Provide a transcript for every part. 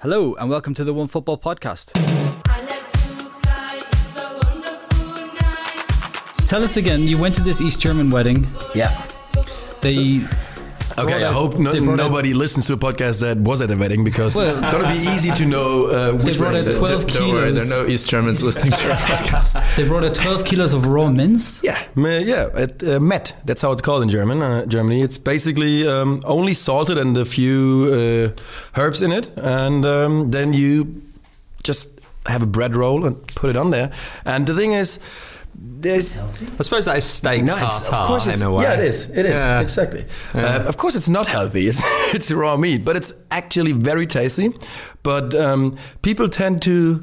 Hello, and welcome to the Onefootball Podcast. Tell us again, you went to this East German wedding. Yeah. They. Okay, I hope no, they brought a- nobody listens to a podcast that was at the wedding because Well- it's gonna be easy to know uh, which brought wedding. a 12 Don't worry, there are no East Germans listening to our podcast. They brought a 12 kilos of raw mince. Yeah, m- yeah, at uh, Mett. That's how it's called in German. Uh, Germany. It's basically um, only salted and a few uh, herbs in it, and um, then you just have a bread roll and put it on there. And the thing is, there's I suppose that is steak No, tartare of course it's, in a way. Yeah, it is. It is Yeah. exactly. Uh, of course, it's not healthy. It's, it's raw meat, but it's actually very tasty. But um, people tend to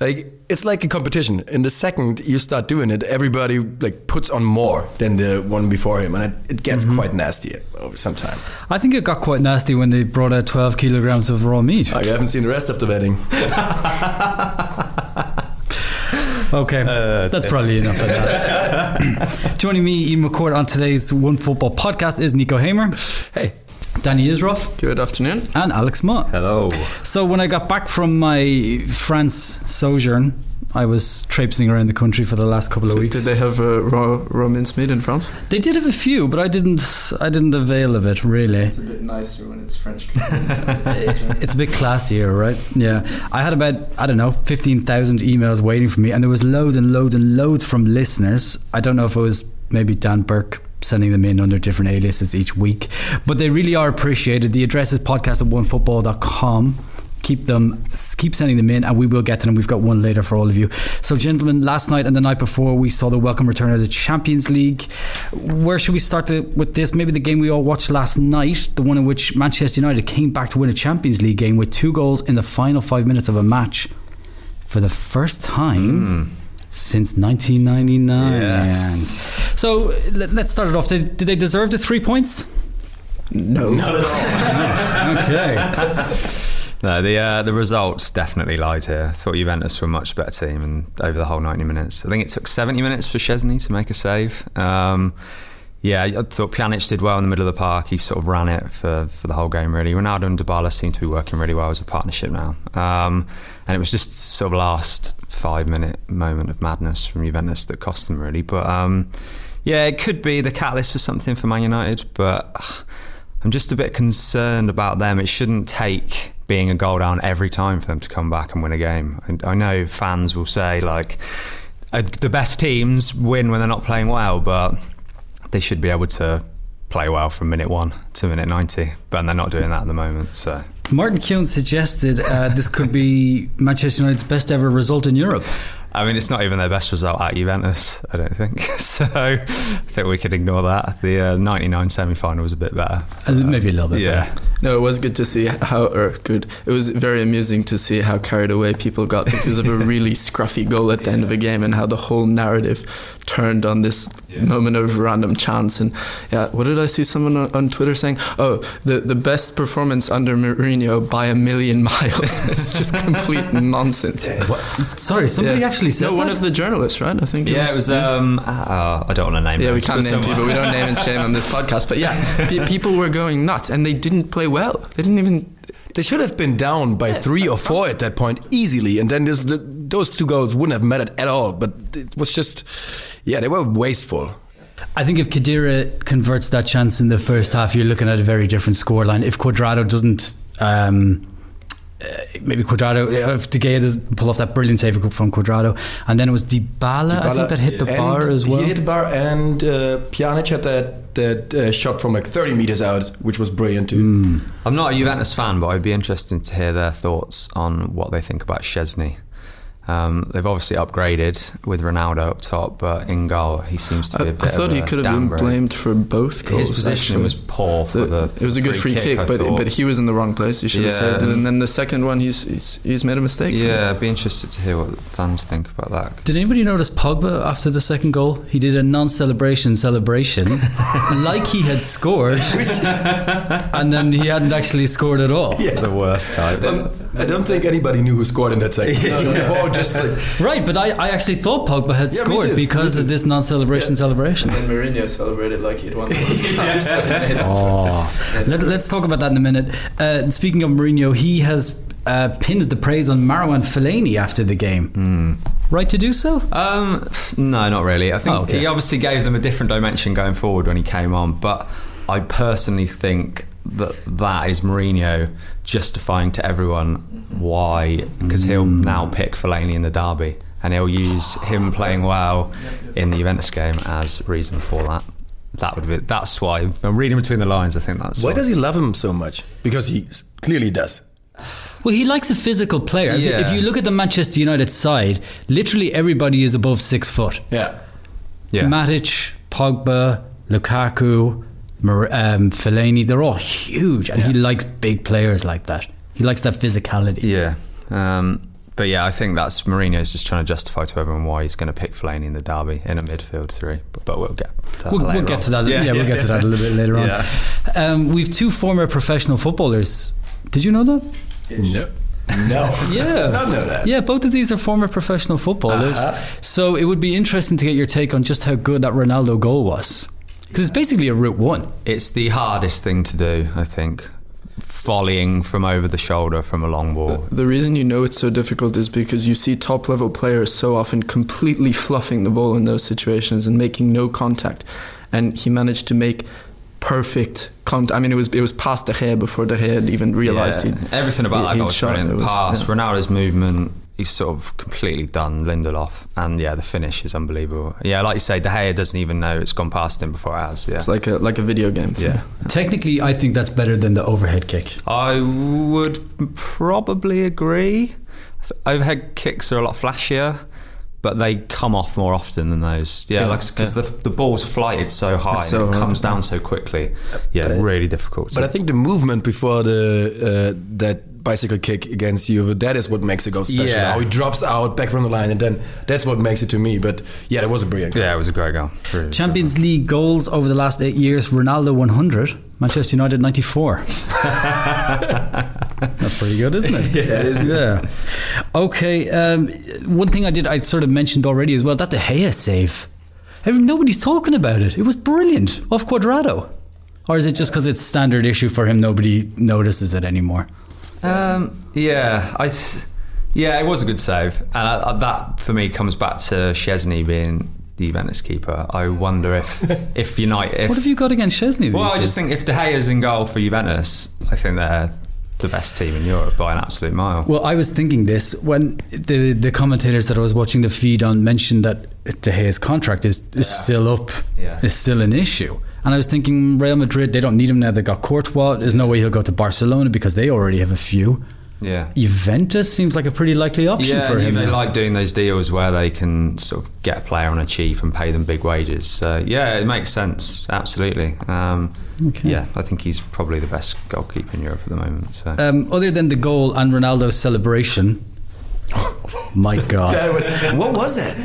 like. It's like a competition. In the second you start doing it, everybody like puts on more than the one before him, and it, it gets Mm-hmm. quite nasty over some time. I think it got quite nasty when they brought out 12 kilograms of raw meat. Oh, you haven't seen the rest of the wedding. Okay, Uh, that's probably enough of that. Joining me, Ian McCourt, on today's Onefootball Podcast is Nico Heymer, Hey, Danny Issroff, Good afternoon. and Alex Mott. Hello. So when I got back from my France sojourn, I was traipsing around the country for the last couple of weeks. Did they have uh, raw, raw mince meat in France? They did have a few, but I didn't. I didn't avail of it really. It's a bit nicer when it's French. It's a bit classier, right? Yeah. I had about I don't know fifteen thousand emails waiting for me, and there was loads and loads and loads from listeners. I don't know if it was maybe Dan Burke sending them in under different aliases each week, but they really are appreciated. The address is podcast at onefootball.com. Keep them, keep sending them in, and we will get to them. We've got one later for all of you. So, gentlemen, last night and the night before, we saw the welcome return of the Champions League. Where should we start the, with this? Maybe the game we all watched last night, the one in which Manchester United came back to win a Champions League game with two goals in the final five minutes of a match for the first time hmm. since 1999. Yes. So let, let's start it off. Did, did they deserve the three points? no. not at all. Okay. No, the uh, the results definitely lied here. I thought Juventus were a much better team, and over the whole ninety minutes, I think it took seventy minutes for Szczesny to make a save. Um, yeah, I thought Pjanic did well in the middle of the park. He sort of ran it for, for the whole game, really. Ronaldo and Dybala seem to be working really well as a partnership now. Um, and it was just sort of last five minute moment of madness from Juventus that cost them, really. But um, yeah, it could be the catalyst for something for Man United, but I'm just a bit concerned about them. It shouldn't take being a goal down every time for them to come back and win a game. And I know fans will say, like, uh, the best teams win when they're not playing well, but they should be able to play well from minute one to minute 90, but they're not doing that at the moment. So Martin Keown suggested uh, this could be Manchester United's best ever result in Europe. I mean, it's not even their best result at Juventus, I don't think. So think we can ignore that. The uh, 99 semi final was a bit better. Uh, maybe a little bit. Yeah. No, it was good to see how, or good. It was very amusing to see how carried away people got because of a really scruffy goal at the end of a game and how the whole narrative turned on this moment of random chance. And yeah, what did I see someone on, on Twitter saying? Oh, the, the best performance under Mourinho by a million miles. it's just complete nonsense. Sorry, somebody Yeah. actually said no, one of the journalists, right? I think. Yeah, it was. Um, uh, I don't want to name Yeah, we names, can't but name someone- people. We don't name and shame on this podcast. But yeah, pe- people were going nuts, and they didn't play well. They didn't even. They should have been down by three or four at that point easily, and then this, the, those two goals wouldn't have mattered at all. But it was just, yeah, they were wasteful. I think if Khedira converts that chance in the first half, you're looking at a very different scoreline. If Cuadrado doesn't, um, uh, maybe Cuadrado, uh, if De Gea doesn't pull off that brilliant save from Cuadrado, and then it was Dybala, I think that hit the bar as well. He hit the bar, and uh, Pjanic had that that uh, shot from like 30 meters out, which was brilliant too. Hmm. I'm not a Juventus fan, but I'd be interested to hear their thoughts on what they think about Szczesny. Um, they've obviously upgraded with Ronaldo up top, but in goal he seems to be I, a bit I thought of he could have been downgrade. blamed for both goals. His positioning actually. was poor for the. it was a good free kick, I but but he was in the wrong place. He should have Yeah. saved it. And then the second one, he's he's, he's made a mistake. yeah, I'd be interested to hear what fans think about that. Did anybody notice Pogba after the second goal? He did a non-celebration celebration, like he had scored, and then he hadn't actually scored at all. Yeah. The worst type. Um, I don't think anybody knew who scored in that second. The ball just like, Right, but I, I actually thought Pogba had Yeah, scored because of this non-celebration celebration. And Mourinho celebrated like he'd won the World Cup. Oh, Let, us talk about that in a minute. Uh, speaking of Mourinho, he has uh, pinned the praise on Marwan Fellaini after the game. Right to do so? Um, no, not really. I think Oh, okay. he obviously gave them a different dimension going forward when he came on, but I personally think that that is Mourinho justifying to everyone why, because he'll mm. now pick Fellaini in the derby, and he'll use him playing well in the Juventus game as reason for that. That would be. That's why I'm reading between the lines. I think that's Why why. does he love him so much? Because he clearly does. Well, he likes a physical player. If- Yeah. If you look at the Manchester United side, literally everybody is above six foot. Yeah. Yeah. Matic, Pogba, Lukaku, Mar- um, Fellaini, they're all huge, and he likes big players like that. He likes that physicality. Yeah. Um, but yeah, I think that's Mourinho's just trying to justify to everyone why he's going to pick Fellaini in the derby in a midfield three. But, but we'll get to that We'll, later we'll get on. to that. Yeah, we'll get to that a little bit later on. Yeah. Um, we've two former professional footballers. Did you know that? No. No. Yeah. Not know that. Yeah, both of these are former professional footballers. Uh-huh. So it would be interesting to get your take on just how good that Ronaldo goal was. Because it's basically a route one. It's the hardest thing to do, I think. Volleying from over the shoulder from a long ball. The reason you know it's so difficult is because you see top level players so often completely fluffing the ball in those situations and making no contact. And he managed to make perfect contact. I mean, it was it was past De Gea before De Gea had even realised Yeah. he'd Everything about he- that goal was shot, it The pass, yeah. Ronaldo's movement, he's sort of completely done Lindelof. And yeah, the finish is unbelievable. Yeah, like you say, De Gea doesn't even know it's gone past him before it has. Yeah. It's like a like a video game. Yeah. me. Technically, I think that's better than the overhead kick. I would probably agree. Overhead kicks are a lot flashier, but they come off more often than those. Yeah, Yeah, like because yeah. the the ball's flighted so high so and it comes yeah. down so quickly. Yeah, But I- really difficult. But I think the movement before the uh, that bicycle kick against you, that is what makes it go special. Yeah. How he drops out back from the line, and then that's what makes it to me. But yeah, that was a brilliant. Goal. yeah, it was a great goal. Really Champions League goals over the last eight years Ronaldo 100, Manchester United 94. Pretty good, isn't it? yeah, it is. Yeah. Okay. Um, one thing I did, I sort of mentioned already as well, that De Gea save. Nobody's talking about it. It was brilliant off Cuadrado. Or is it just because it's standard issue for him, nobody notices it anymore? Um, yeah, I, yeah, it was a good save, and I, I, that for me comes back to Szczesny being the Juventus keeper. I wonder if if United. If, What have you got against Szczesny? well, I just think if De Gea's in goal for Juventus, I think they're the best team in Europe by an absolute mile. Well, I was thinking this when the the commentators that I was watching the feed on mentioned that De Gea's contract is, is still up, Yeah. is still an issue. And I was thinking Real Madrid, they don't need him now. They've got Courtois. There's no way he'll go to Barcelona because they already have a few. Yeah. Juventus seems like a pretty likely option Yeah, for him. they now. like doing those deals where they can sort of get a player on a cheap and pay them big wages. So yeah, it makes sense. Absolutely. Um, Okay. Yeah, I think he's probably the best goalkeeper in Europe at the moment. So. Um, other than the goal and Ronaldo's celebration, my God, was what was it?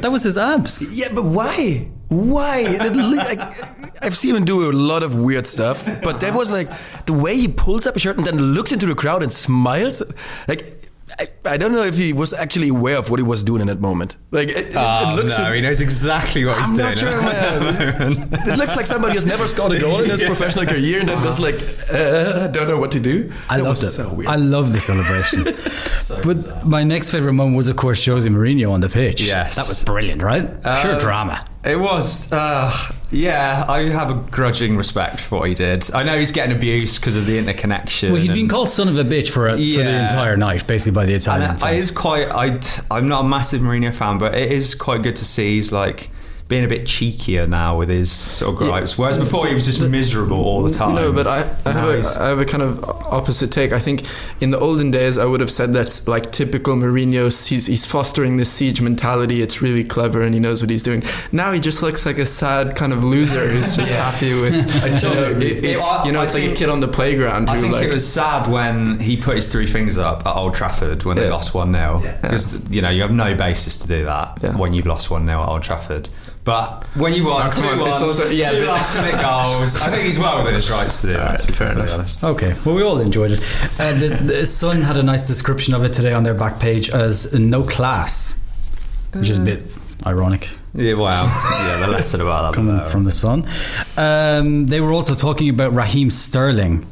That was his abs. Yeah, but why? Why? Like, I've seen him do a lot of weird stuff, but that was like the way he pulls up his shirt and then looks into the crowd and smiles. Like I, I don't know if he was actually aware of what he was doing in that moment. Like it, it- it looks. Oh, no, he knows exactly what he's I'm doing. not sure, man. it looks like somebody has never scored a goal in his professional career and then just like uh, don't know what to do. I That loved it. So weird. I love the celebration. but my next favorite moment was, of course, Jose Mourinho on the pitch. Yes. that was brilliant, right? Pure Um, drama. It was, uh, yeah. I have a grudging respect for what he did. I know he's getting abuse because of the interconnection. Well, he'd been called son of a bitch for, a, for the entire night, basically by the Italian And I fans. is quite. I I'm not a massive Mourinho fan, but it is quite good to see he's like being a bit cheekier now with his sort of gripes. Whereas before he was just miserable all the time. No, but I, I, have a, I have a kind of opposite take. I think in the olden days, I would have said that's like typical Mourinho. He's, he's fostering this siege mentality. It's really clever and he knows what he's doing. Now he just looks like a sad kind of loser who's just happy with. You know, it- it's, I- you know, it's like a kid on the playground. I think like, it was sad when he put his three fingers up at Old Trafford when they lost 1 0. Because, you know, you have no basis to do that Yeah. when you've lost 1 0 at Old Trafford. But when you won Oh, 2 on, 1, it's also- yeah, two last minute goals, I think he's well within his rights to do that, to be fair enough. honest. Okay, well, we all enjoyed it. Uh, the, the Sun had a nice description of it today on their back page as no class, which is a bit ironic Yeah, wow. yeah, the lesson about that. coming though. from the Sun. Um, they were also talking about Raheem Sterling.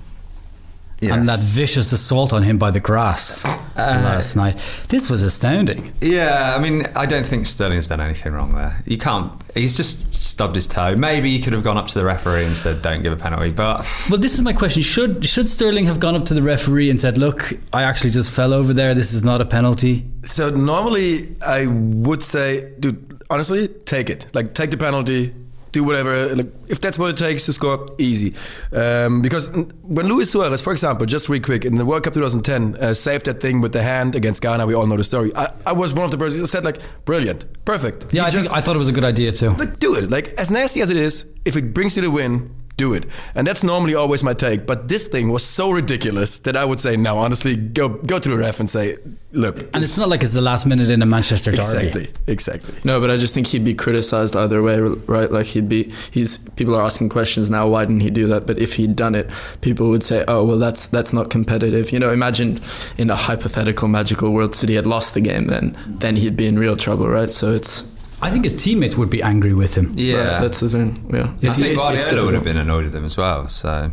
And that vicious assault on him by the grass Uh, last night. This was astounding. Yeah, I mean, I don't think Sterling's done anything wrong there. You can't. He's just stubbed his toe. Maybe he could have gone up to the referee and said, "Don't give a penalty." But Well, this is my question: Should should Sterling have gone up to the referee and said, "Look, I actually just fell over there. This is not a penalty." So normally I would say, dude, honestly, take it. Like take the penalty, do whatever. Like, if that's what it takes to score, easy. Um, because when Luis Suarez, for example, just real quick in the World Cup 2010, uh, saved that thing with the hand against Ghana, we all know the story. I, I was one of the persons that said like, brilliant, perfect. Yeah, You I, think, I thought it was a good idea too. like, do it. Like as nasty as it is, if it brings you the win, do it. And that's normally always my take. But this thing was so ridiculous that I would say, no, honestly, go go to the ref and say, look. And it's not like it's the last minute in a Manchester derby. exactly, exactly. No, but I just think he'd be criticized either way, right? Like he'd be he's people are asking questions now. Why didn't he do that? But if he'd done it, people would say, "Oh, well, that's that's not competitive." You know, imagine in a hypothetical magical world, City had lost the game, then then he'd be in real trouble, right? So it's I think his teammates would be angry with him. right, that's the thing. Yeah, I It's- think it's- it's Guardiola would difficult. have been annoyed with him as well. So,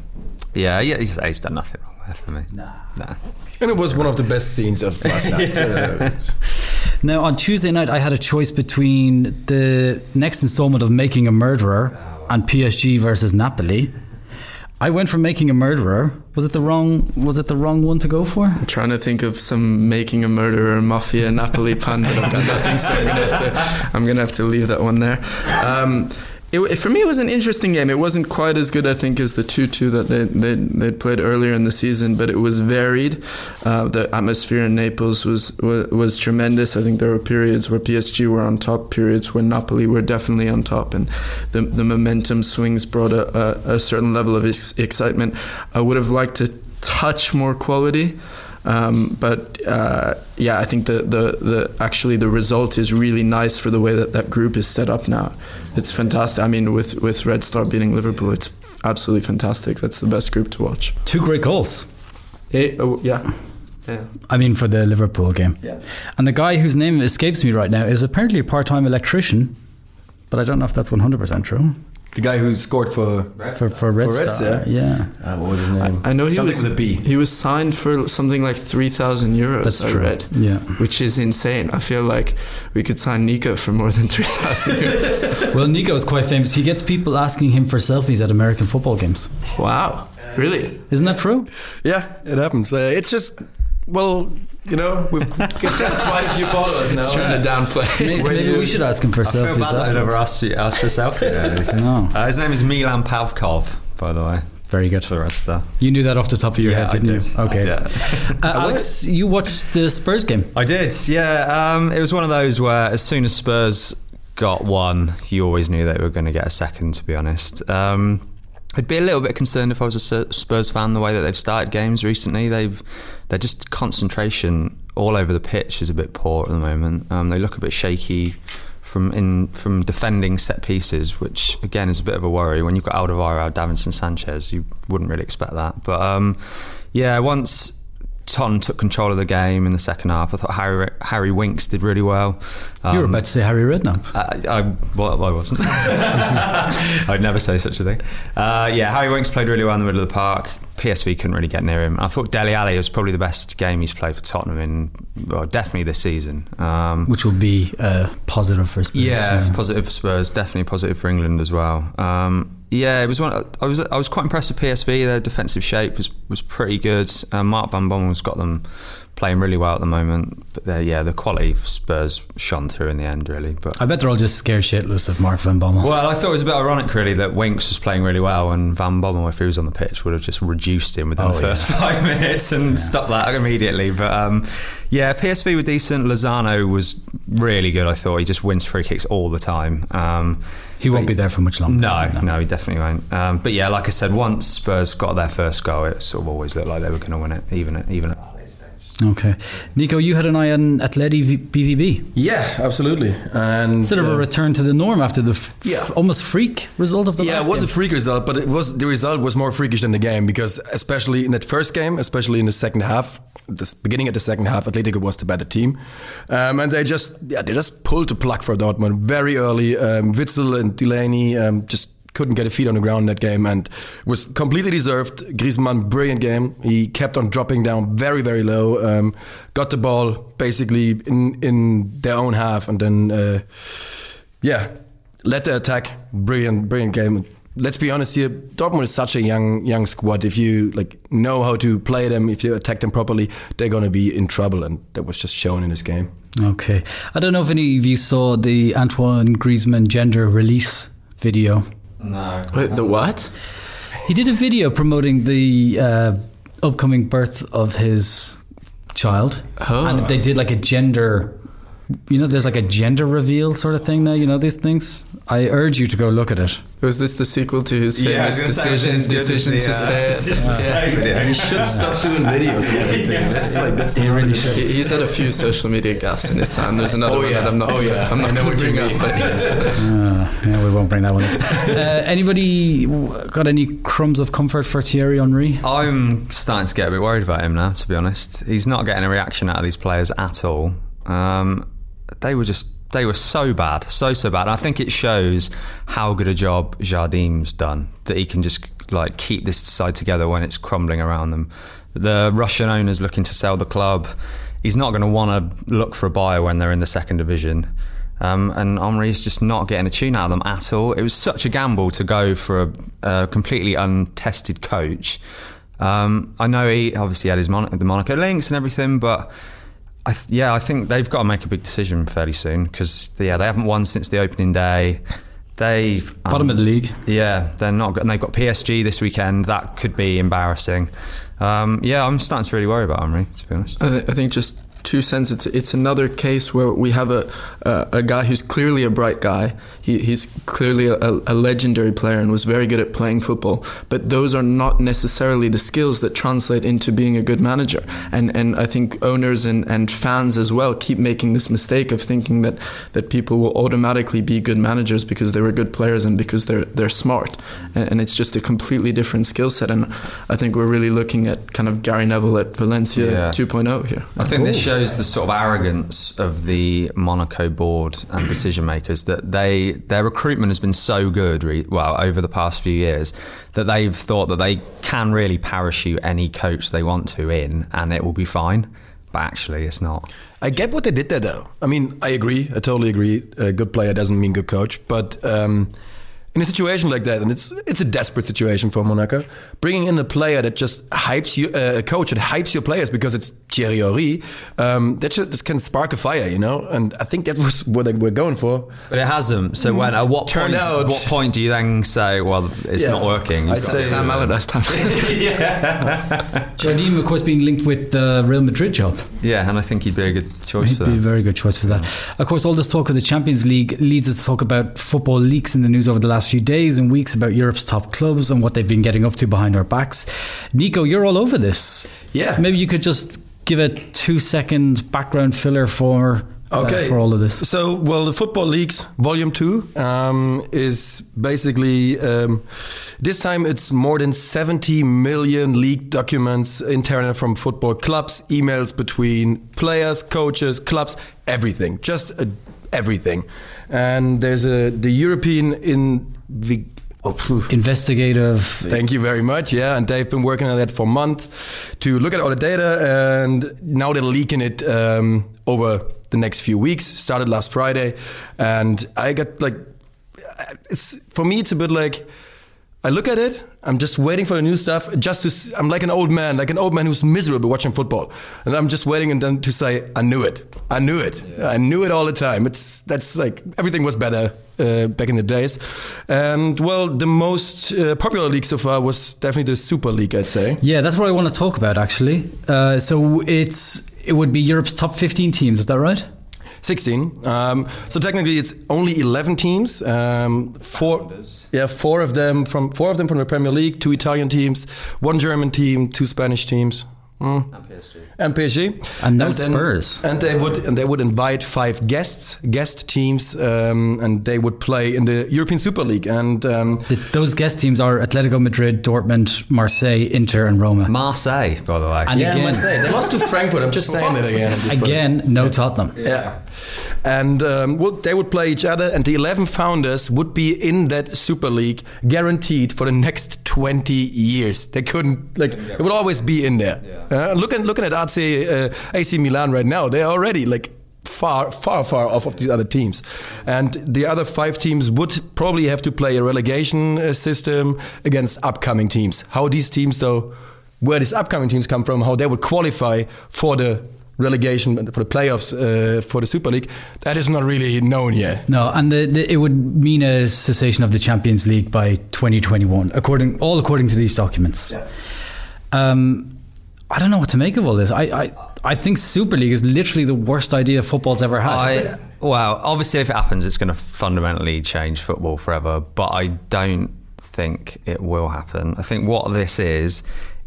yeah, yeah, he's, he's done nothing wrong there for me. Nah. Nah. And it was one of the best scenes of last night. Now, on Tuesday night, I had a choice between the next installment of Making a Murderer and PSG versus Napoli. I went for Making a Murderer. Was it the wrong? Was it the wrong one to go for? I'm trying to think of some making a murderer mafia Napoli pun, but I've got nothing, so I'm gonna have to, I'm gonna have to leave that one there. Um, it, for me, it was an interesting game. It wasn't quite as good, I think, as the two-two that they they they played earlier in the season, but it was varied. Uh, the atmosphere in Naples was, was was tremendous. I think there were periods where PSG were on top, periods where Napoli were definitely on top, and the the momentum swings brought a, a, a certain level of ex- excitement. I would have liked to touch more quality. Um, but uh, yeah, I think the, the, the actually the result is really nice for the way that that group is set up now. It's fantastic. I mean, with with Red Star beating Liverpool, it's absolutely fantastic. That's the best group to watch. Two great goals. Eh, oh, yeah. Yeah. I mean, for the Liverpool game. Yeah. And the guy whose name escapes me right now is apparently a part-time electrician, but I don't know if that's one hundred percent true. The guy who scored for For for Red For Red Star, Star? yeah, uh, what was his name? I know he something was with a B. he was signed for something like three thousand euros. that's I true. read, Yeah. which is insane. I feel like we could sign Nico for more than three thousand euros. Well, Nico is quite famous. He gets people asking him for selfies at American football games. wow, really? Isn't that true? Yeah, it happens. Uh, it's just, well, you know, we've got quite a few followers now. It's trying to downplay. Maybe, maybe you- we should ask him for I feel selfies. bad that I never asked, you, asked for a selfie. really. No. Uh, his name is Milan Pavkov, by the way, Very good. for the rest of You knew that off the top of your Yeah, head, didn't did. you? Okay. Yeah. Uh, Alex, you watched the Spurs game. I did, yeah. Um, it was one of those where as soon as Spurs got one, you always knew they were going to get a second, to be honest. Um, I'd be a little bit concerned if I was a Spurs fan the way that they've started games recently. They've they're just concentration all over the pitch is a bit poor at the moment. Um, they look a bit shaky from in from defending set pieces, which again is a bit of a worry. When you've got Alderweireld, Davinson Sanchez, you wouldn't really expect that. But um, yeah, once Ton took control of the game in the second half. I thought Harry Harry Winks did really well. you were Um, about to say Harry Redknapp. I, I, well, I wasn't. I'd never say such a thing. Uh, yeah, Harry Winks played really well in the middle of the park. PSV couldn't really get near him. I thought Dele Alli was probably the best game he's played for Tottenham in, well, definitely this season. Um, Which will be uh, positive for Spurs. yeah, positive for Spurs, definitely positive for England as well. Um, yeah, it was one. I was I was quite impressed with PSV. Their defensive shape was was pretty good. Uh, Mark Van Bommel's got them playing really well at the moment. But yeah, the quality for Spurs shone through in the end, really. But I bet they're all just scared shitless of Mark Van Bommel. well, I thought it was a bit ironic, really, that Winks was playing really well, and Van Bommel, if he was on the pitch, would have just reduced him within Oh, the first five minutes and stopped that immediately. But um, yeah, PSV were decent. Lozano was really good. I thought he just wins free kicks all the time. Um, he won't be there for much longer. no, no, he definitely won't. Um, but yeah, like I said, once Spurs got their first goal, it sort of always looked like they were going to win it, even at, even at that late stage. Okay. Nico, you had an eye on Atleti v- BVB. Yeah, absolutely. And Sort of a uh, return to the norm after the f- Yeah. almost freak result of the yeah, it was game. a freak result, but it was the result was more freakish than the game because especially in that first game, especially in the second half, the beginning of the second half, Atletico was the better team, um, and they just yeah they just pulled the plug for Dortmund very early. Um, Witsel and Delaney um, just couldn't get a feet on the ground in that game and was completely deserved. Griezmann, brilliant game. He kept on dropping down very, very low. Um, got the ball basically in in their own half, and then uh, yeah, led the attack. Brilliant, brilliant game. Let's be honest here. Dortmund is such a young young squad. If you like know how to play them, if you attack them properly, they're gonna be in trouble, and that was just shown in this game. Okay. I don't know if any of you saw the Antoine Griezmann gender release video. No. Wait, the what? He did a video promoting the uh, upcoming birth of his child. Oh. And they did like a gender, you know, there's like a gender reveal sort of thing now, you know, these things. I urge you to go look at it. Was this the sequel to his famous was gonna say, decision, to decision see, to uh, stay? decision to stay video. He should stop doing videos and everything. That's like that's He really should. He- He's had a few social media gaffes in his time. There's another Oh, one yeah. that I'm not. Oh, yeah. I'm not know going to bring up. But yes. Uh, yeah, we won't bring that one up. uh, anybody got any crumbs of comfort for Thierry Henry? I'm starting to get a bit worried about him now, to be honest. He's not getting a reaction out of these players at all. Um, they were just they were so bad, so so bad. I think it shows how good a job Jardim's done that he can just like keep this side together when it's crumbling around them. The Russian owner's looking to sell the club. He's not going to want to look for a buyer when they're in the second division. Um, and Henry's just not getting a tune out of them at all. It was such a gamble to go for a, a completely untested coach. Um, I know he obviously had his Mon- the Monaco links and everything, but I th- yeah, I think they've got to make a big decision fairly soon because yeah, they haven't won since the opening day. They um, Bottom of the league. Yeah, they're not. good. And they've got PSG this weekend. That could be embarrassing. Um, yeah, I'm starting to really worry about Henry, to be honest. I, th- I think just two cents. It's it's another case where we have a a, a guy who's clearly a bright guy. He, he's clearly a, a legendary player and was very good at playing football. But those are not necessarily the skills that translate into being a good manager. And and I think owners and, and fans as well keep making this mistake of thinking that that people will automatically be good managers because they were good players and because they're they're smart. And, and it's just a completely different skill set. And I think we're really looking at kind of Gary Neville at Valencia Yeah. 2.0 here. I think this shows the sort of arrogance of the Monaco board and decision makers that they their recruitment has been so good, re- well, over the past few years, that they've thought that they can really parachute any coach they want to in, and it will be fine. But actually, it's not. I get what they did there, though. I mean, I agree. I totally agree. A good player doesn't mean good coach, but um, in a situation like that, and it's it's a desperate situation for Monaco, bringing in a player that just hypes you, uh, a coach that hypes your players because it's Thierry Henry, um, that just, just can spark a fire, you know. And I think that was what they were going for. But it hasn't. So when at what Turned point? out- What point do you then say, well, it's Yeah. not working? I'd You've say- Sam Allardyce time. Jardim, of course, being linked with the Real Madrid job. yeah, and I think he'd be a good choice He'd for be a very good choice for that. Of course, all this talk of the Champions League leads us to talk about football leaks in the news over the last few days and weeks about Europe's top clubs and what they've been getting up to behind our backs. Nico, you're all over this. Yeah. Maybe you could just give a two second background filler for. uh, Okay. for all of this. So, well, the Football Leaks Volume 2 um, is basically, um, this time it's more than 70 million leaked documents internal from football clubs, emails between players, coaches, clubs, everything. Just uh, everything. And there's a the European in. Oh, phew. Investigative. Thank you very much. Yeah, and they've been working on that for a month to look at all the data, and now they're leaking it um, over the next few weeks. Started last Friday, and I got like, it's for me, it's a bit like. I look at it. I'm just waiting for the new stuff. Just to, s- I'm like an old man, like an old man who's miserable watching football, and I'm just waiting and then to say, I knew it. I knew it. I knew it all the time. It's that's like everything was better uh, back in the days, and well, the most uh, popular league so far was definitely the Super League, I'd say. Yeah, that's what I want to talk about actually. Uh, so it's it would be Europe's top 15 teams, is that right? 16. Um, so technically, it's only 11 teams. Um, four, yeah, four of them from four of them from the Premier League, two Italian teams, one German team, two Spanish teams. Mm. And PSG. and PSG, And no then- Spurs. and they would and they would invite five guests, guest teams, um, and they would play in the European Super League. And um, The, those guest teams are Atletico Madrid, Dortmund, Marseille, Inter, and Roma. Marseille, by the way. And yeah, again, must say they lost to Frankfurt. I'm just saying that again. again, no Tottenham. Yeah. And um, they would play each other, and the 11 founders would be in that Super League guaranteed for the next 20 years. They couldn't, like, they would always be in there. Uh, looking, looking at AC, uh, AC Milan right now, they're already like far, far, far off of these other teams. And the other five teams would probably have to play a relegation uh, system against upcoming teams. How these teams, though, where these upcoming teams come from, how they would qualify for the relegation for the playoffs uh, for the Super League, that is not really known yet. No, and the, the, it would mean a cessation of the Champions League by 2021, according all according to these documents. Um, I don't know what to make of all this. I, I, I think Super League is literally the worst idea football's ever had. I well, obviously, if it happens, it's going to fundamentally change football forever. But I don't think it will happen. I think what this is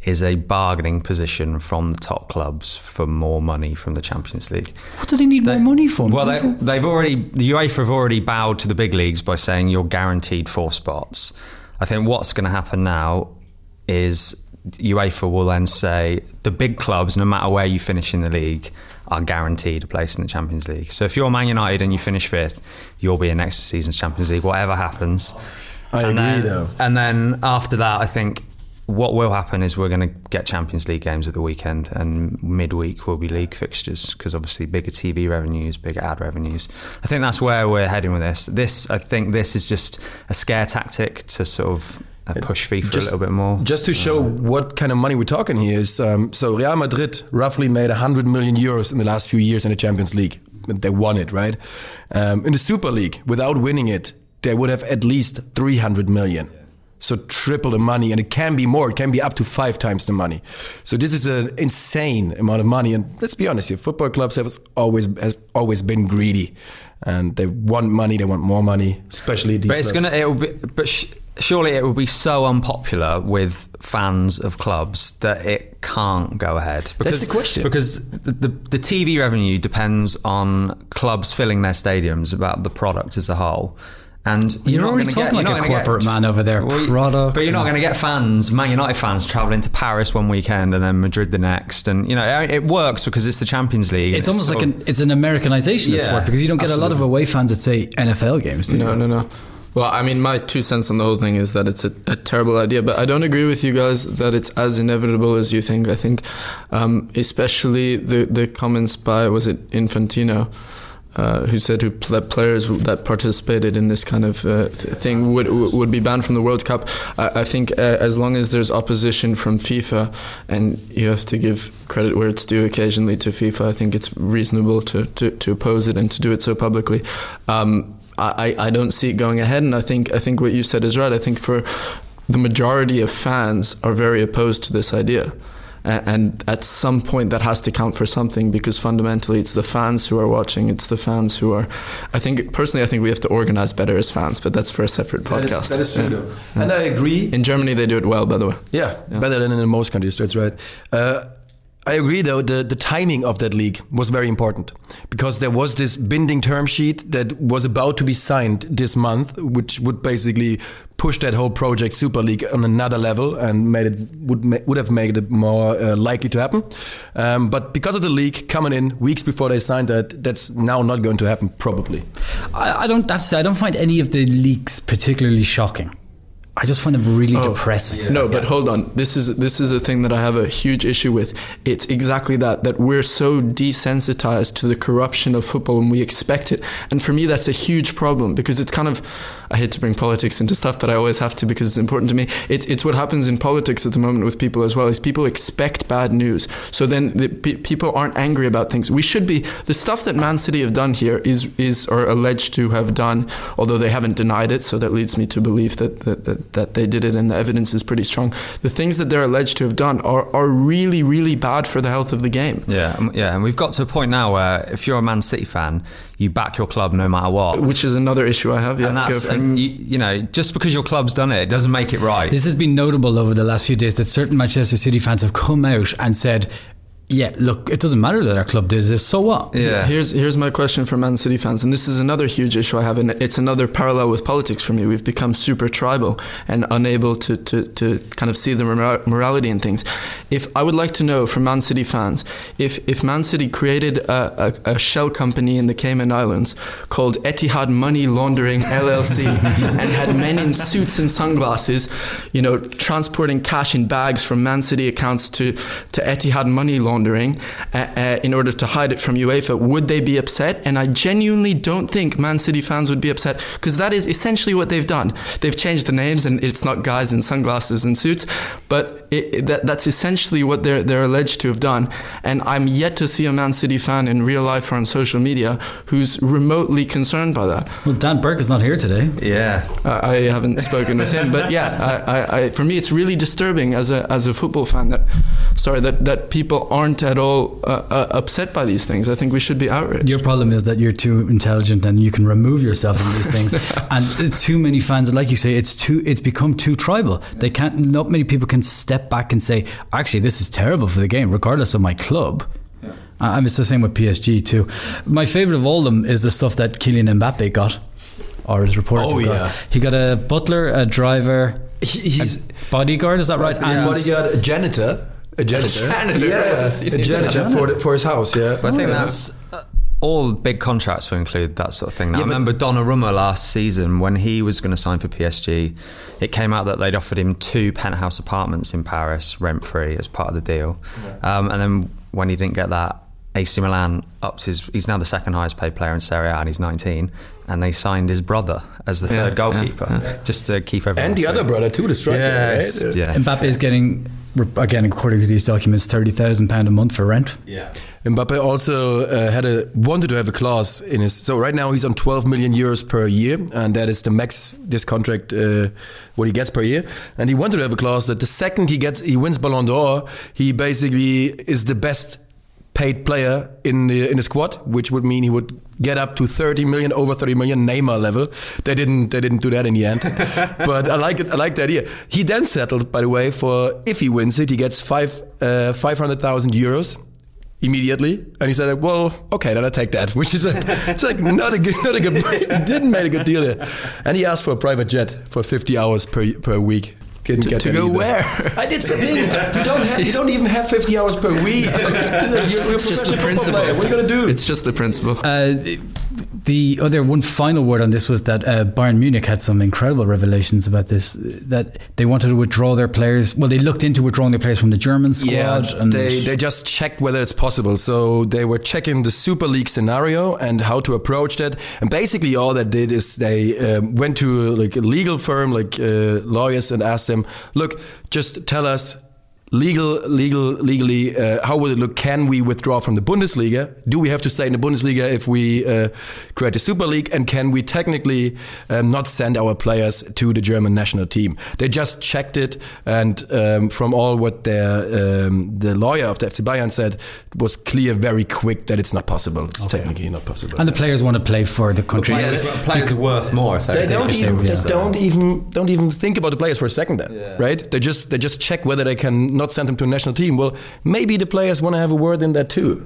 is a bargaining position from the top clubs for more money from the Champions League. what do they need more money for? Well, they, they've already the UEFA have already bowed to the big leagues by saying you're guaranteed four spots. I think what's going to happen now is UEFA will then say the big clubs, no matter where you finish in the league, are guaranteed a place in the Champions League. So if you're Man United and you finish fifth, you'll be in next season's Champions League, whatever happens. I and agree, then, though. And then after that, I think what will happen is we're going to get Champions League games at the weekend, and midweek will be league fixtures because obviously bigger TV revenues, bigger ad revenues. I think that's where we're heading with this. This, I think, this is just a scare tactic to sort of uh, push FIFA just, a little bit more. Just to show what kind of money we're talking here is um, so Real Madrid roughly made 100 million euros in the last few years in the Champions League. They won it, right? Um, in the Super League, without winning it, they would have at least 300 million. So triple the money, and it can be more. It can be up to five times the money. So this is an insane amount of money. And let's be honest here, football clubs have always has always been greedy, and they want money. They want more money, especially these. But it's clubs. gonna. It will be. But sh- surely it will be so unpopular with fans of clubs that it can't go ahead. Because, the question. Because the, the the TV revenue depends on clubs filling their stadiums about the product as a whole. And You're not already gonna talking like you're a not gonna corporate man over there. Well, Product, But you're not going to get fans, Man United fans, travelling to Paris one weekend and then Madrid the next. And, you know, it works because it's the Champions League. it's and almost like an it's an Americanization of Yeah, sport because you don't get a lot of away fans at say NFL games. Do you? No, no, no. Well, I mean, my two cents on the whole thing is that it's a, a terrible idea, but I don't agree with you guys that it's as inevitable as you think. I think, um, especially the the comments by was it Infantino. Uh, who said who pl- players that participated in this kind of uh, th- thing would would be banned from the World Cup? I, I think uh, as long as there's opposition from FIFA, and you have to give credit where it's due occasionally to FIFA, I think it's reasonable to, to, to oppose it and to do it so publicly. Um, I, I don't see it going ahead, and I think I think what you said is right. I think for the majority of fans are very opposed to this idea. And at some point, that has to count for something because fundamentally, it's the fans who are watching. It's the fans who are. I think personally, I think we have to organize better as fans, but that's for a separate podcast. that is true, Yeah. though. And I agree. In Germany, they do it well, by the way. Yeah, better than in most countries. That's right. Uh, I agree, though. The the timing of that league was very important because there was this binding term sheet that was about to be signed this month, which would basically push that whole project Super League on another level and made it would would have made it more uh, likely to happen. Um, but because of the league coming in weeks before they signed that, that's now not going to happen probably. I, I don't have to say I don't find any of the leaks particularly shocking. I just find them really oh, depressing. No, but hold on. This is this is a thing that I have a huge issue with. It's exactly that that we're so desensitized to the corruption of football and we expect it. And for me that's a huge problem because it's kind of I hate to bring politics into stuff, but I always have to because it's important to me. It's it's what happens in politics at the moment with people as well. Is people expect bad news. So then the, pe- people aren't angry about things. We should be the stuff that Man City have done here is is or alleged to have done, although they haven't denied it. So that leads me to believe that that, that that, that they did it, and the evidence is pretty strong. The things that they're alleged to have done are, are really, really bad for the health of the game. Yeah, um, yeah, and we've got to a point now where if you're a Man City fan, you back your club no matter what. Which is another issue I have. Yeah, and that's and you, you know just because your club's done it, it doesn't make it right. This has been notable over the last few days that certain Manchester City fans have come out and said, yeah, look, it doesn't matter that our club does this, so what? yeah, Here's here's my question for Man City fans, and this is another huge issue I have, and it's another parallel with politics for me. We've become super tribal and unable to to, to kind of see the mora- morality in things. If I would like to know from Man City fans, if if Man City created a, a, a shell company in the Cayman Islands called Etihad Money Laundering LLC and had men in suits and sunglasses, you know, transporting cash in bags from Man City accounts to to Etihad Money Laundering uh, uh, in order to hide it from UEFA, would they be upset? And I genuinely don't think Man City fans would be upset because that is essentially what they've done. They've changed the names, and it's not guys in sunglasses and suits, but it, it- that, that's essentially what they're they're alleged to have done. And I'm yet to see a Man City fan in real life or on social media who's remotely concerned by that. Well, Dan Burke is not here today. yeah. I I haven't spoken with him, but yeah, I, I, I, for me, it's really disturbing as a as a football fan that, sorry, that, that people aren't at all uh, uh, upset by these things. I think we should be outraged. Your problem is that you're too intelligent and you can remove yourself from these things. and uh, too many fans, like you say, it's too it's become too tribal. They can't. Not many people can step back and say, actually, this is terrible for the game, regardless of my club. Uh, And it's the same with PSG too. My favorite of all them is the stuff that Kylian Mbappe got, or is reported Oh, to have got. yeah. He got a butler, a driver, He- he's a bodyguard. Is that right? yeah. bodyguard, a janitor, a janitor, janitor, yeah, yes. a janitor for the, for his house, yeah. But I think Yeah. that's uh, all big contracts will include that sort of thing. Now, Yeah, I but- remember Donnarumma last season when he was going to sign for PSG. It came out that they'd offered him two penthouse apartments in Paris, rent free, as part of the deal. Um, and then when he didn't get that, AC Milan ups his. He's now the second highest paid player in Serie A, and he's 19. And they signed his brother as the Yeah, third yeah, goalkeeper, yeah. just to keep everyone. and the other brother too, the striker. Yes, right? yeah. Mbappe is getting, again, according to these documents, thirty thousand pound a month for rent. Yeah. Mbappe also uh, had a wanted to have a clause in his. So right now he's on 12 million euros per year, and that is the max this contract uh, what he gets per year. And he wanted to have a clause that the second he gets he wins Ballon d'Or, he basically is the best paid player in the in the squad, which would mean he would get up to 30 million, over 30 million Neymar level. They didn't they didn't do that in the end, but I like it. I like the idea. He then settled, by the way, for if he wins it, he gets five uh, 500,000 euros immediately, and he said, "Well, okay, then I take that." Which is a, it's like not a good, not a good. Didn't make a good deal there, and he asked for a private jet for 50 hours per per week. Didn't To- get to that go either. where? I did something. You don't have. You don't even have 50 hours per week. You're, you're It's just the principle. player. What are you gonna do? It's just the principle. Uh, the other one final word on this was that uh, Bayern Munich had some incredible revelations about this. That they wanted to withdraw their players. Well, they looked into withdrawing their players from the German squad. Yeah, and they, they just checked whether it's possible. So they were checking the Super League scenario and how to approach that. And basically, all they did is they um, went to like a legal firm, like uh, lawyers, and asked them, "Look, just tell us." Legal, legal, legally, uh, how will it look? Can we withdraw from the Bundesliga? Do we have to stay in the Bundesliga if we uh, create a Super League? And can we technically um, not send our players to the German national team? They just checked it, and um, from all what their um, the lawyer of the FC Bayern said, it was clear very quick that it's not possible. It's technically not possible. and the players want to play for the country. Players, players are worth more if they don't if they even don't even don't even think about the players for a second there, Yeah. right? They just they just check whether they can not send them to a national team. Well, maybe the players want to have a word in that too.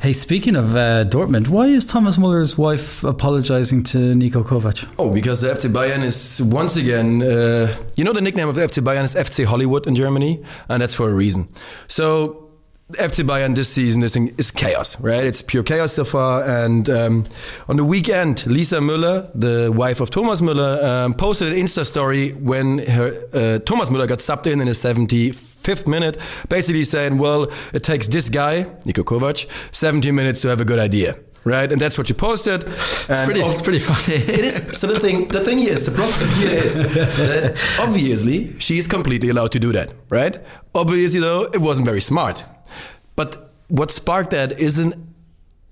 Hey, speaking of uh, Dortmund, why is Thomas Muller's wife apologising to Niko Kovac? Oh, because the FC Bayern is once again, uh, you know, the nickname of the FC Bayern is FC Hollywood in Germany, and that's for a reason. So. FC Bayern this season is, is chaos, right? It's pure chaos so far. And um, on the weekend, Lisa Müller, the wife of Thomas Müller, um, posted an Insta story when her, uh, Thomas Müller got subbed in in the 75th minute, basically saying, "Well, it takes this guy, Niko Kovac, 70 minutes to have a good idea." Right, and that's what you posted. It's pretty, it's pretty funny. It is. So the thing, the thing is, the problem here is that obviously she is completely allowed to do that, right? Obviously, though, it wasn't very smart. But what sparked that is an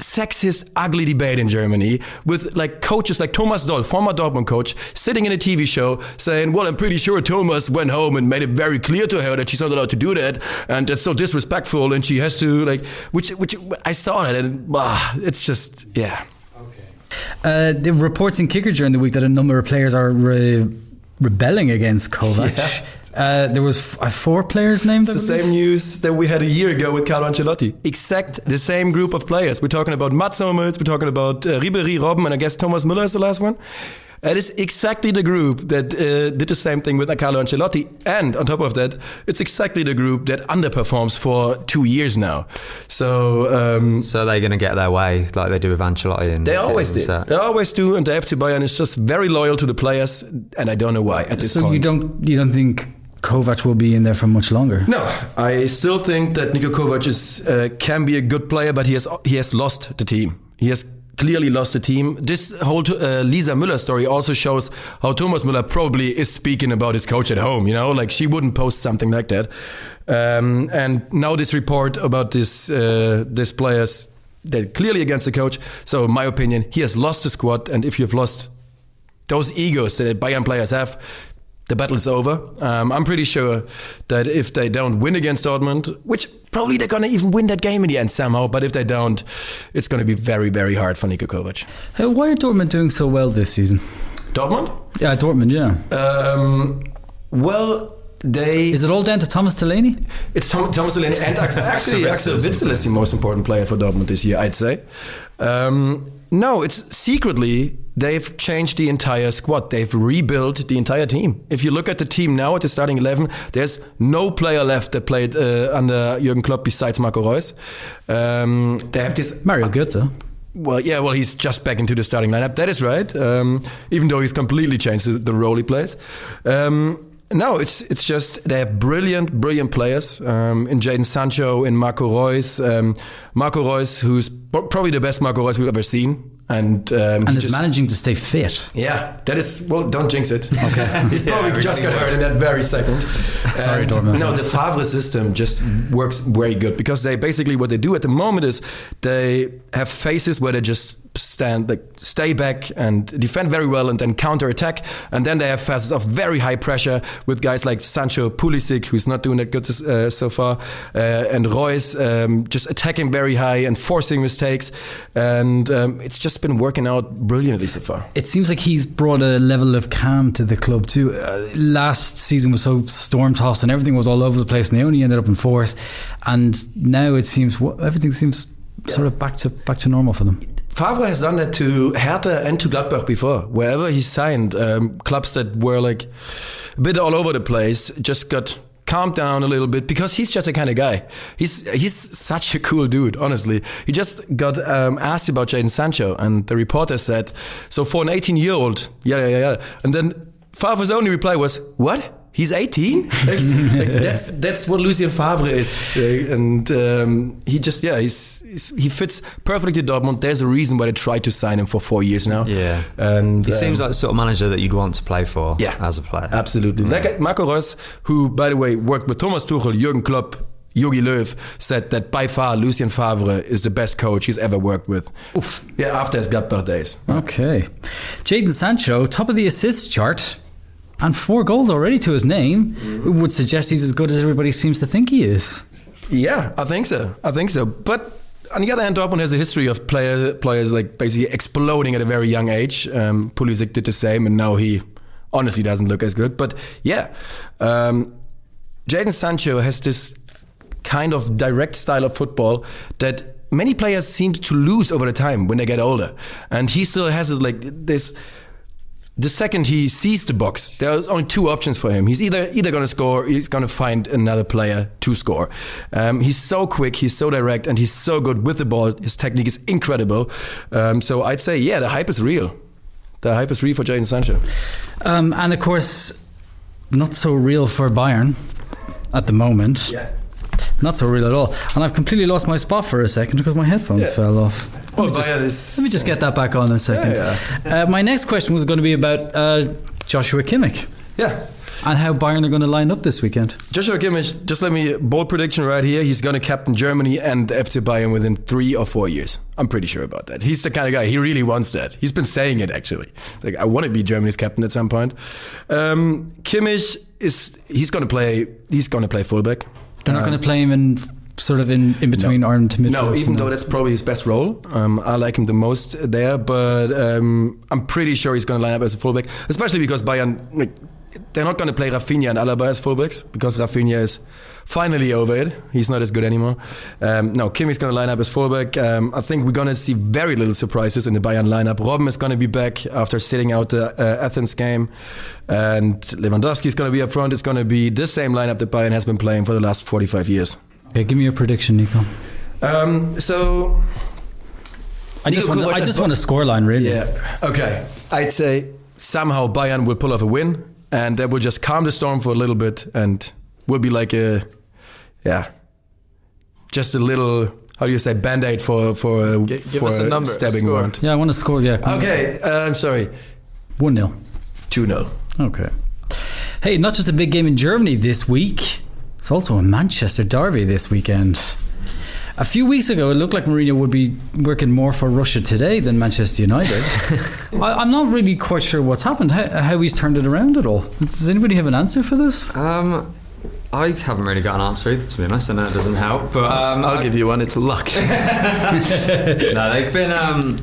sexist, ugly debate in Germany with like coaches like Thomas Doll, former Dortmund coach, sitting in a TV show saying, "Well, I'm pretty sure Thomas went home and made it very clear to her that she's not allowed to do that, and that's so disrespectful, and she has to like." Which, which I saw that, and ah, it's just yeah. Okay. Uh, the reports in Kicker during the week that a number of players are re- rebelling against Kovac. Yeah. Uh, there was f- uh, four players named. It's the same news that we had a year ago with Carlo Ancelotti. Exact the same group of players. We're talking about Mats Hummels, we're talking about uh, Ribery, Robben, and I guess Thomas Müller is the last one. It is exactly the group that uh, did the same thing with Carlo Ancelotti. And on top of that, it's exactly the group that underperforms for two years now. So, um, So they're going to get their way like they do with Ancelotti. And they always do. Set. They always do. And the FC Bayern is just very loyal to the players. And I don't know why at this So point. you don't you don't think Kovac will be in there for much longer? No, I still think that Niko Kovac is uh, can be a good player, but he has he has lost the team. He has clearly lost the team. This whole uh, Lisa Müller story also shows how Thomas Müller probably is speaking about his coach at home. You know, like she wouldn't post something like that. Um, and now this report about this uh, this players that clearly against the coach. So in my opinion, he has lost the squad, and if you've lost those egos that Bayern players have, the battle is over. Um, I'm pretty sure that if they don't win against Dortmund, which probably they're going to even win that game in the end somehow, but if they don't, it's going to be very, very hard for Niko Kovac. Hey, why are Dortmund doing so well this season? Dortmund? Yeah, Dortmund. Yeah. Um, well, they. Is it all down to Thomas Delaney? It's Tom, Thomas Delaney and Axel, actually Axel Witsel is the most important player for Dortmund this year, I'd say. Um, no, it's secretly they've changed the entire squad. They've rebuilt the entire team. If you look at the team now at the starting eleven, there's no player left that played uh, under Jurgen Klopp besides Marco Reus. Um, they have this Mario Götze. well, yeah, well, he's just back into the starting lineup. That is right. Um, even though he's completely changed the, the role he plays. Um, no, it's it's just they have brilliant, brilliant players um, in Jadon Sancho, in Marco Reus. Um, Marco Reus, who's probably the best Marco Reus we've ever seen, and um, And is just- managing to stay fit. yeah, that is well. Don't jinx it. Okay, he's probably we just got hurt in that very second. Sorry, And, Dortmund No, the Favre system just works very good because they basically what they do at the moment is they have phases where they just stand like stay back and defend very well and then counter attack, and then they have phases of very high pressure with guys like Sancho, Pulisic, who's not doing that good uh, so far, uh, and Reus um, just attacking very high and forcing mistakes, and um, it's just been working out brilliantly so far. It seems like he's brought a level of calm to the club too. Uh, last season was so storm tossed and everything was all over the place, and they only ended up in fourth. And now it seems everything seems sort of back to back to normal for them. Favre has done that to Hertha and to Gladbach before. Wherever he signed, um, clubs that were like a bit all over the place just got calmed down a little bit because he's just a kind of guy. He's he's such a cool dude. Honestly, he just got um, asked about Jadon Sancho, and the reporter said, "So for an 18 year old, yeah, yeah, yeah." And then Favre's only reply was, "What?" He's 18. Like, like, that's that's what Lucien Favre is, and um, he just yeah he's, he's he fits perfectly to Dortmund. There's a reason why they tried to sign him for four years now. Yeah. and He um, seems like the sort of manager that you'd want to play for Yeah. as a player. Absolutely. Like uh, Marco Reus, who, by the way, worked with Thomas Tuchel, Jürgen Klopp, Jogi Löw, said that by far Lucien Favre is the best coach he's ever worked with. Oof. Yeah, after his Gladbach days. Okay, Jadon Sancho, top of the assists chart, and four goals already to his name. It would suggest he's as good as everybody seems to think he is. Yeah, I think so. I think so. But on the other hand, Dortmund has a history of player, players like basically exploding at a very young age. Um, Pulisic did the same, and now he honestly doesn't look as good. But yeah, um, Jadon Sancho has this kind of direct style of football that many players seem to lose over the time when they get older, and he still has this like this the second he sees the box, there's only two options for him. He's either either going to score, or he's going to find another player to score. Um, he's so quick, he's so direct, and he's so good with the ball. His technique is incredible. Um, so I'd say, yeah, the hype is real. The hype is real for Jadon Sancho. Um, and of course, not so real for Bayern at the moment. Yeah. Not so real at all. And I've completely lost my spot for a second because my headphones Yeah. fell off. Well, let, me just, let me just get that back on in a second. Yeah, Uh, my next question was going to be about uh, Joshua Kimmich. Yeah. And how Bayern are going to line up this weekend? Joshua Kimmich, just let me bold prediction right here. He's going to captain Germany and FC Bayern within three or four years. I'm pretty sure about that. He's the kind of guy. He really wants that. He's been saying it actually. Like I want to be Germany's captain at some point. Um, Kimmich is he's going to play. He's going to play fullback. They're not going to play him in sort of in, in between no. arm to midfield. No, even though that's probably his best role. Um, I like him the most there, but um, I'm pretty sure he's going to line up as a fullback, especially because Bayern. Like, they're not going to play Rafinha and Alaba as fullbacks because Rafinha is finally over it. He's not as good anymore. Um, no, Kimmich's going to line up as fullback. Um, I think we're going to see very little surprises in the Bayern lineup. Robben is going to be back after sitting out the uh, Athens game, and Lewandowski is going to be up front. It's going to be the same lineup that Bayern has been playing for the last 45 years. Okay, give me your prediction, Nico. Um, so. I just, want, I just want a scoreline, really. Yeah. Okay. I'd say somehow Bayern will pull off a win and that will just calm the storm for a little bit and will be like a yeah just a little how do you say band-aid for for G- give for us a number, stabbing a wound Yeah, I want to score. Yeah. okay uh, i'm sorry 1 0. 2-0 Okay. Hey, not just a big game in Germany this week, it's also a Manchester derby this weekend. A few weeks ago, it looked like Mourinho would be working more for Russia today than Manchester United. I, I'm not really quite sure what's happened, how, how he's turned it around at all. Does anybody have an answer for this? Um, I haven't really got an answer either, to be honest, and that doesn't help. But um, I'll I- give you one. It's luck. no, they've been, um,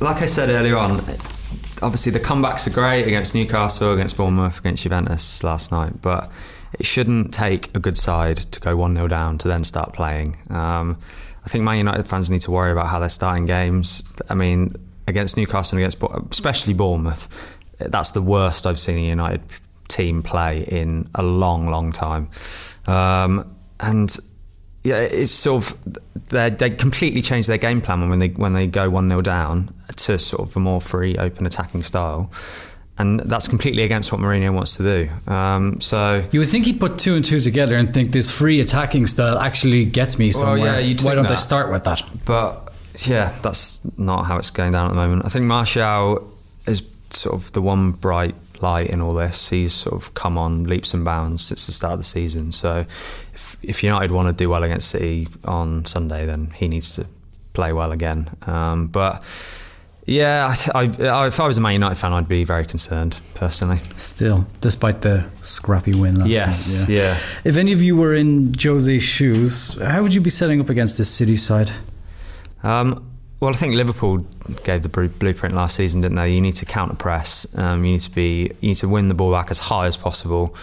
like I said earlier on, obviously the comebacks are great against Newcastle, against Bournemouth, against Juventus last night, but it shouldn't take a good side to go 1 0 down to then start playing. Um, I think Man United fans need to worry about how they're starting games. I mean, against Newcastle and against, especially Bournemouth, that's the worst I've seen a United team play in a long, long time. Um, and yeah, it's sort of they they completely change their game plan when they when they go one 0 down to sort of a more free, open attacking style, and that's completely against what Mourinho wants to do. Um, so You would think he'd put two and two together and think this free attacking style actually gets me Well, somewhere. yeah, Why don't I that. start with that? But yeah, that's not how it's going down at the moment. I think Martial is sort of the one bright light in all this. He's sort of come on leaps and bounds since the start of the season. So if, if United want to do well against City on Sunday, then he needs to play well again. Um, but yeah, I, I, if I was a Man United fan, I'd be very concerned personally. Still, despite the scrappy win last Yes, night. yeah. If any of you were in Jose's shoes, how would you be setting up against this City side? Um, well, I think Liverpool gave the blueprint last season, didn't they? You need to counter press. Um, you need to be. You need to win the ball back as high as possible,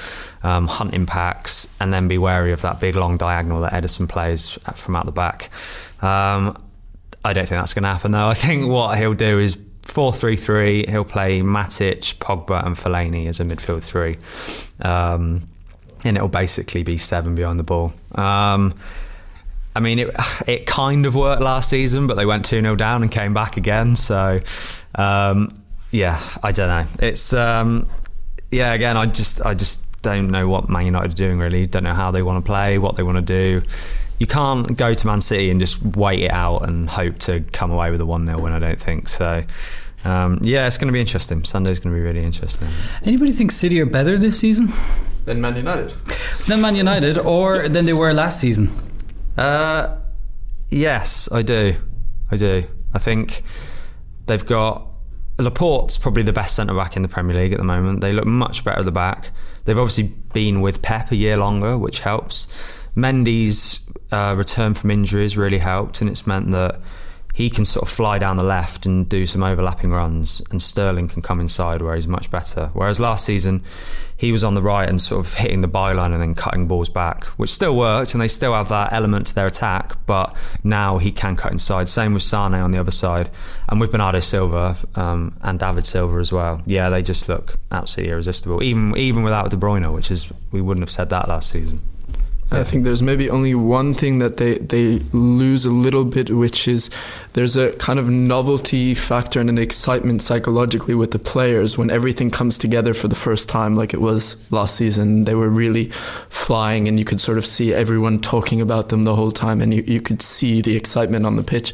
um, hunt impacts, and then be wary of that big long diagonal that Ederson plays from out the back. Um, I don't think that's going to happen though. I think what he'll do is 4-3-3. He'll play Matic, Pogba, and Fellaini as a midfield three, um, and it'll basically be seven behind the ball. I mean, it it kind of worked last season, but they went 2 0 down and came back again. So, um, yeah, I don't know. It's, um, yeah, again, I just I just don't know what Man United are doing really. Don't know how they want to play, what they want to do. You can't go to Man City and just wait it out and hope to come away with a 1 0 win, I don't think. So, um, yeah, it's going to be interesting. Sunday's going to be really interesting. Anybody think City are better this season Than Man United. than Man United or than they were last season? Uh, yes, I do. I do. I think they've got Laporte's probably the best centre back in the Premier League at the moment. They look much better at the back. They've obviously been with Pep a year longer, which helps. Mendy's uh, return from injuries really helped, and it's meant that he can sort of fly down the left and do some overlapping runs, and Sterling can come inside where he's much better. Whereas last season, he was on the right and sort of hitting the byline and then cutting balls back, which still worked, and they still have that element to their attack. But now he can cut inside. Same with Sane on the other side, and with Bernardo Silva um, and David Silva as well. Yeah, they just look absolutely irresistible, even even without De Bruyne, which is we wouldn't have said that last season. I think there's maybe only one thing that they, they lose a little bit, which is there's a kind of novelty factor and an excitement psychologically with the players when everything comes together for the first time, like it was last season. They were really flying, and you could sort of see everyone talking about them the whole time, and you, you could see the excitement on the pitch.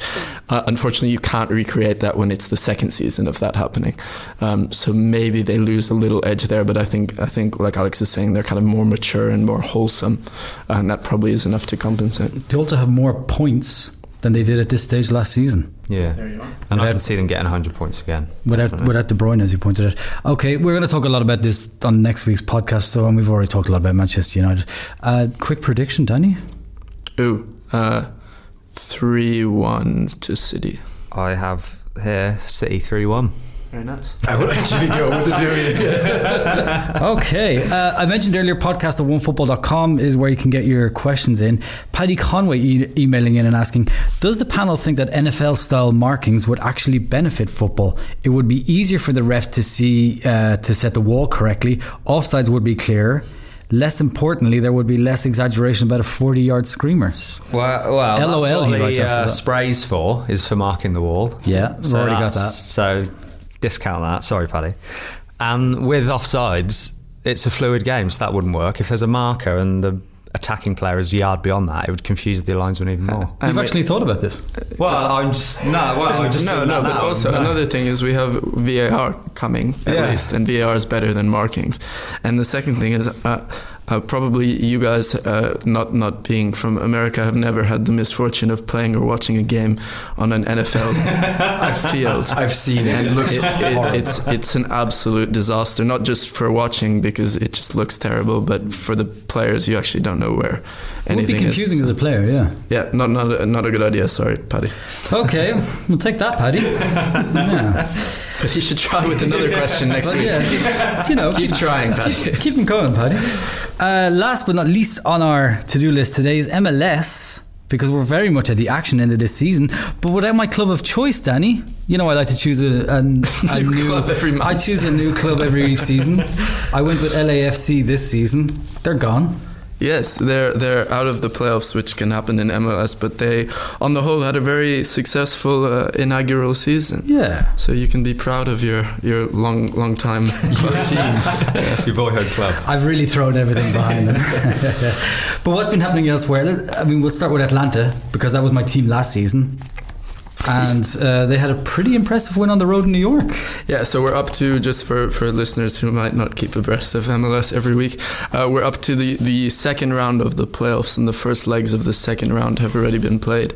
Uh, unfortunately, you can't recreate that when it's the second season of that happening. Um, so maybe they lose a little edge there, but I think I think like Alex is saying, they're kind of more mature and more wholesome and that probably is enough to compensate. They also have more points than they did at this stage last season. Yeah, and without, I can see them getting 100 points again. Without definitely. without De Bruyne, as you pointed out. Okay, we're going to talk a lot about this on next week's podcast, so and we've already talked a lot about Manchester United. Uh, quick prediction, Danny. Ooh, uh, three one to City. I have here City three one. Very nice. I would actually go with the okay. Uh, I mentioned earlier, podcast at onefootball.com is where you can get your questions in. Paddy Conway e- emailing in and asking Does the panel think that NFL style markings would actually benefit football? It would be easier for the ref to see, uh, to set the wall correctly, offsides would be clearer less importantly, there would be less exaggeration about a 40 yard screamers. Well, well LOL, that's what the uh, sprays for, is for marking the wall. Yeah, so already got that. So discount that. Sorry, Paddy. And with offsides, it's a fluid game, so that wouldn't work. If there's a marker and the attacking player is a yard beyond that, it would confuse the linesman even more. You've actually thought about this? Well, I'm just no. Well, I'm just no, no. But also no. another thing is we have VAR coming at yeah. least, and VAR is better than markings. And the second thing is. Uh, uh, probably you guys, uh, not not being from America, have never had the misfortune of playing or watching a game on an NFL field. I've seen it. It looks it, it, it's it's an absolute disaster. Not just for watching because it just looks terrible, but for the players, you actually don't know where anything Would be confusing is. as a player, yeah. Yeah, not not a, not a good idea. Sorry, Paddy. Okay, we'll take that, Paddy. yeah. But he should try with another question next week. Yeah, you know, keep, keep trying, Paddy. Keep, keep them going, Paddy. Uh, last but not least on our to-do list today is MLS because we're very much at the action end of this season. But without my club of choice, Danny, you know I like to choose a, a, a new, new, club every month. I choose a new club every season. I went with LAFC this season. They're gone. Yes, they're they're out of the playoffs, which can happen in MLS. But they, on the whole, had a very successful uh, inaugural season. Yeah. So you can be proud of your your long long time team, your boyhood club. I've really thrown everything behind them. but what's been happening elsewhere? I mean, we'll start with Atlanta because that was my team last season and uh, they had a pretty impressive win on the road in New York. Yeah, so we're up to just for, for listeners who might not keep abreast of MLS every week, uh, we're up to the, the second round of the playoffs, and the first legs of the second round have already been played.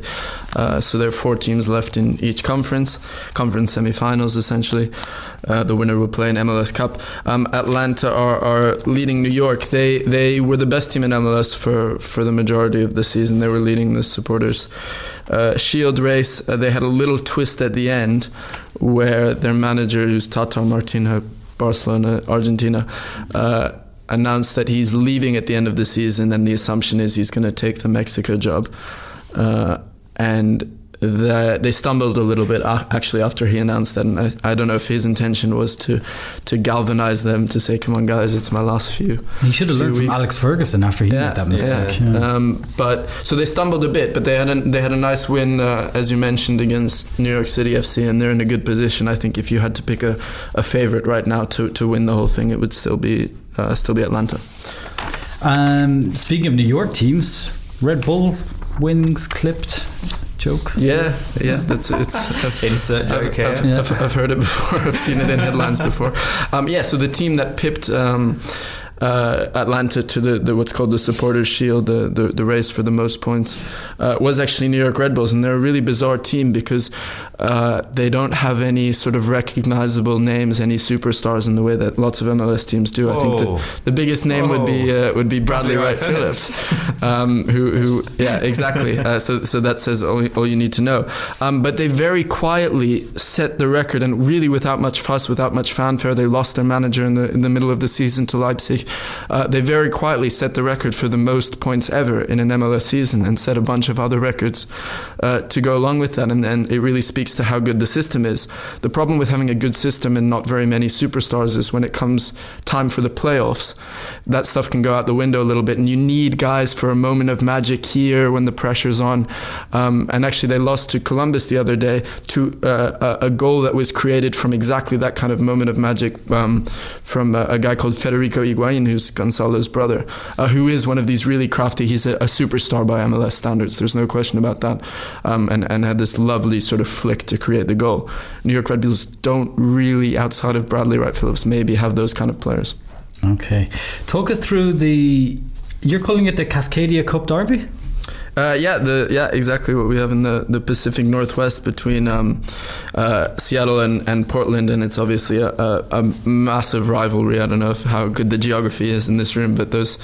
Uh, so there are four teams left in each conference, conference semifinals essentially. Uh, the winner will play in MLS Cup. Um, Atlanta are, are leading New York. They they were the best team in MLS for, for the majority of the season. They were leading the supporters uh, Shield race. Uh, they had a little twist at the end where their manager, who's Tata Martino, Barcelona, Argentina. Uh, announced that he's leaving at the end of the season, and the assumption is he's going to take the Mexico job. And the, they stumbled a little bit actually after he announced that. And I, I, don't know if his intention was to to galvanize them to say, "Come on, guys, it's my last few." He should have learned weeks. from Alex Ferguson after he yeah, made that mistake. Yeah. Yeah. Um, but so they stumbled a bit, but they had a, they had a nice win, uh, as you mentioned, against New York City FC, and they're in a good position. I think if you had to pick a, a favorite right now to, to win the whole thing, it would still be uh, still be Atlanta. Um, speaking of New York teams, Red Bull wings clipped joke. Yeah, yeah, that's it's I've, insert joke. I've, I've, yeah. I've, I've, heard it before. I've seen it in headlines before. Um, yeah, so the team that pipped. Um, uh, Atlanta to the, the, what's called the Supporters Shield, the, the, the race for the most points, uh, was actually New York Red Bulls, and they're a really bizarre team because uh, they don't have any sort of recognizable names, any superstars in the way that lots of MLS teams do. I think the, the biggest name would be uh, would be Bradley, Bradley Wright Phillips, um, who, who yeah exactly. Uh, so so that says all, all you need to know. Um, but they very quietly set the record, and really without much fuss, without much fanfare, they lost their manager in the in the middle of the season to Leipzig uh, they very quietly set the record for the most points ever in an MLS season and set a bunch of other records uh, to go along with that. And, and it really speaks to how good the system is. The problem with having a good system and not very many superstars is when it comes time for the playoffs, that stuff can go out the window a little bit. And you need guys for a moment of magic here when the pressure's on. Um, and actually, they lost to Columbus the other day to uh, a, a, goal that was created from exactly that kind of moment of magic um, from a, a, guy called Federico Higuain, who's Gonzalo's brother, uh, who is one of these really crafty. He's a, a, superstar by MLS standards. There's no question about that. Um, and, and had this lovely sort of flick to create the goal. New York Red Bulls don't really, outside of Bradley Wright Phillips, maybe have those kind of players. Okay. Talk us through the. You're calling it the Cascadia Cup Derby? Uh, yeah, the yeah exactly what we have in the, the Pacific Northwest between um, uh, Seattle and, and Portland, and it's obviously a, a, a, massive rivalry. I don't know if, how good the geography is in this room, but those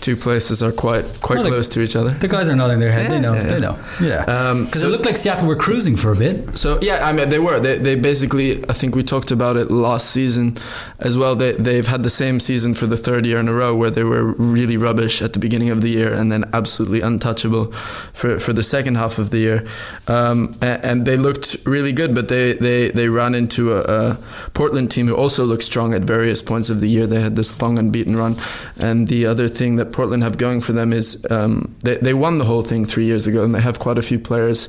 two places are quite quite well, close the, to each other. The guys are nodding their head. Yeah, they know. Yeah, they know. Yeah. Because um, so, it looked like Seattle were cruising for a bit. So yeah, I mean they were. They, they basically I think we talked about it last season as well. They they've had the same season for the third year in a row where they were really rubbish at the beginning of the year and then absolutely untouchable for for the second half of the year. Um, and, and, they looked really good, but they they they ran into a, a Portland team who also looked strong at various points of the year. They had this long unbeaten run, and the other thing that Portland have going for them is um, they, they won the whole thing three years ago, and they have quite a few players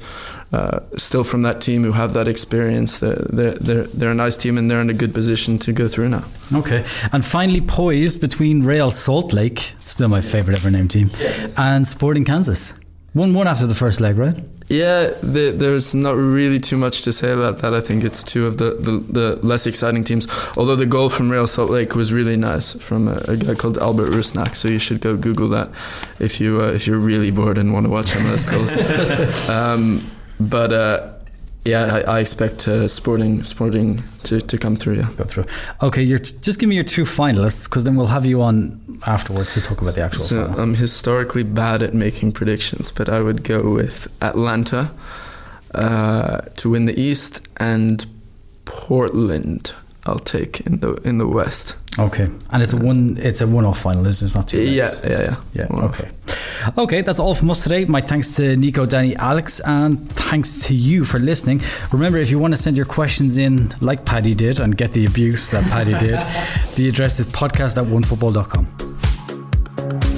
uh, still from that team who have that experience. They're, they're, they're, they're, a nice team, and they're in a good position to go through now. Okay. And finally, poised between Real Salt Lake, still my favorite ever named team, and Sporting Kansas. 1 1 after the first leg, right? Yeah, the, there's not really too much to say about that. I think it's two of the, the, the, less exciting teams. Although the goal from Real Salt Lake was really nice from a, a guy called Albert Rusnak. So you should go Google that if you uh, if you're really bored and want to watch MLS goals. um, but uh, yeah, I, I expect uh, Sporting Sporting to, to come through. Yeah, go through. Okay, you're t- just give me your two finalists because then we'll have you on afterwards to talk about the actual. So final. I'm historically bad at making predictions, but I would go with Atlanta uh, to win the East and Portland I'll take in the in the West. Okay, and it's a one it's a one off final, is it? It's not two. Yeah, yeah, yeah, yeah. Okay, okay. That's all from us today. My thanks to Nico, Danny, Alex, and thanks to you for listening. Remember, if you want to send your questions in, like Paddy did, and get the abuse that Paddy did, the address is podcast at onefootball.com.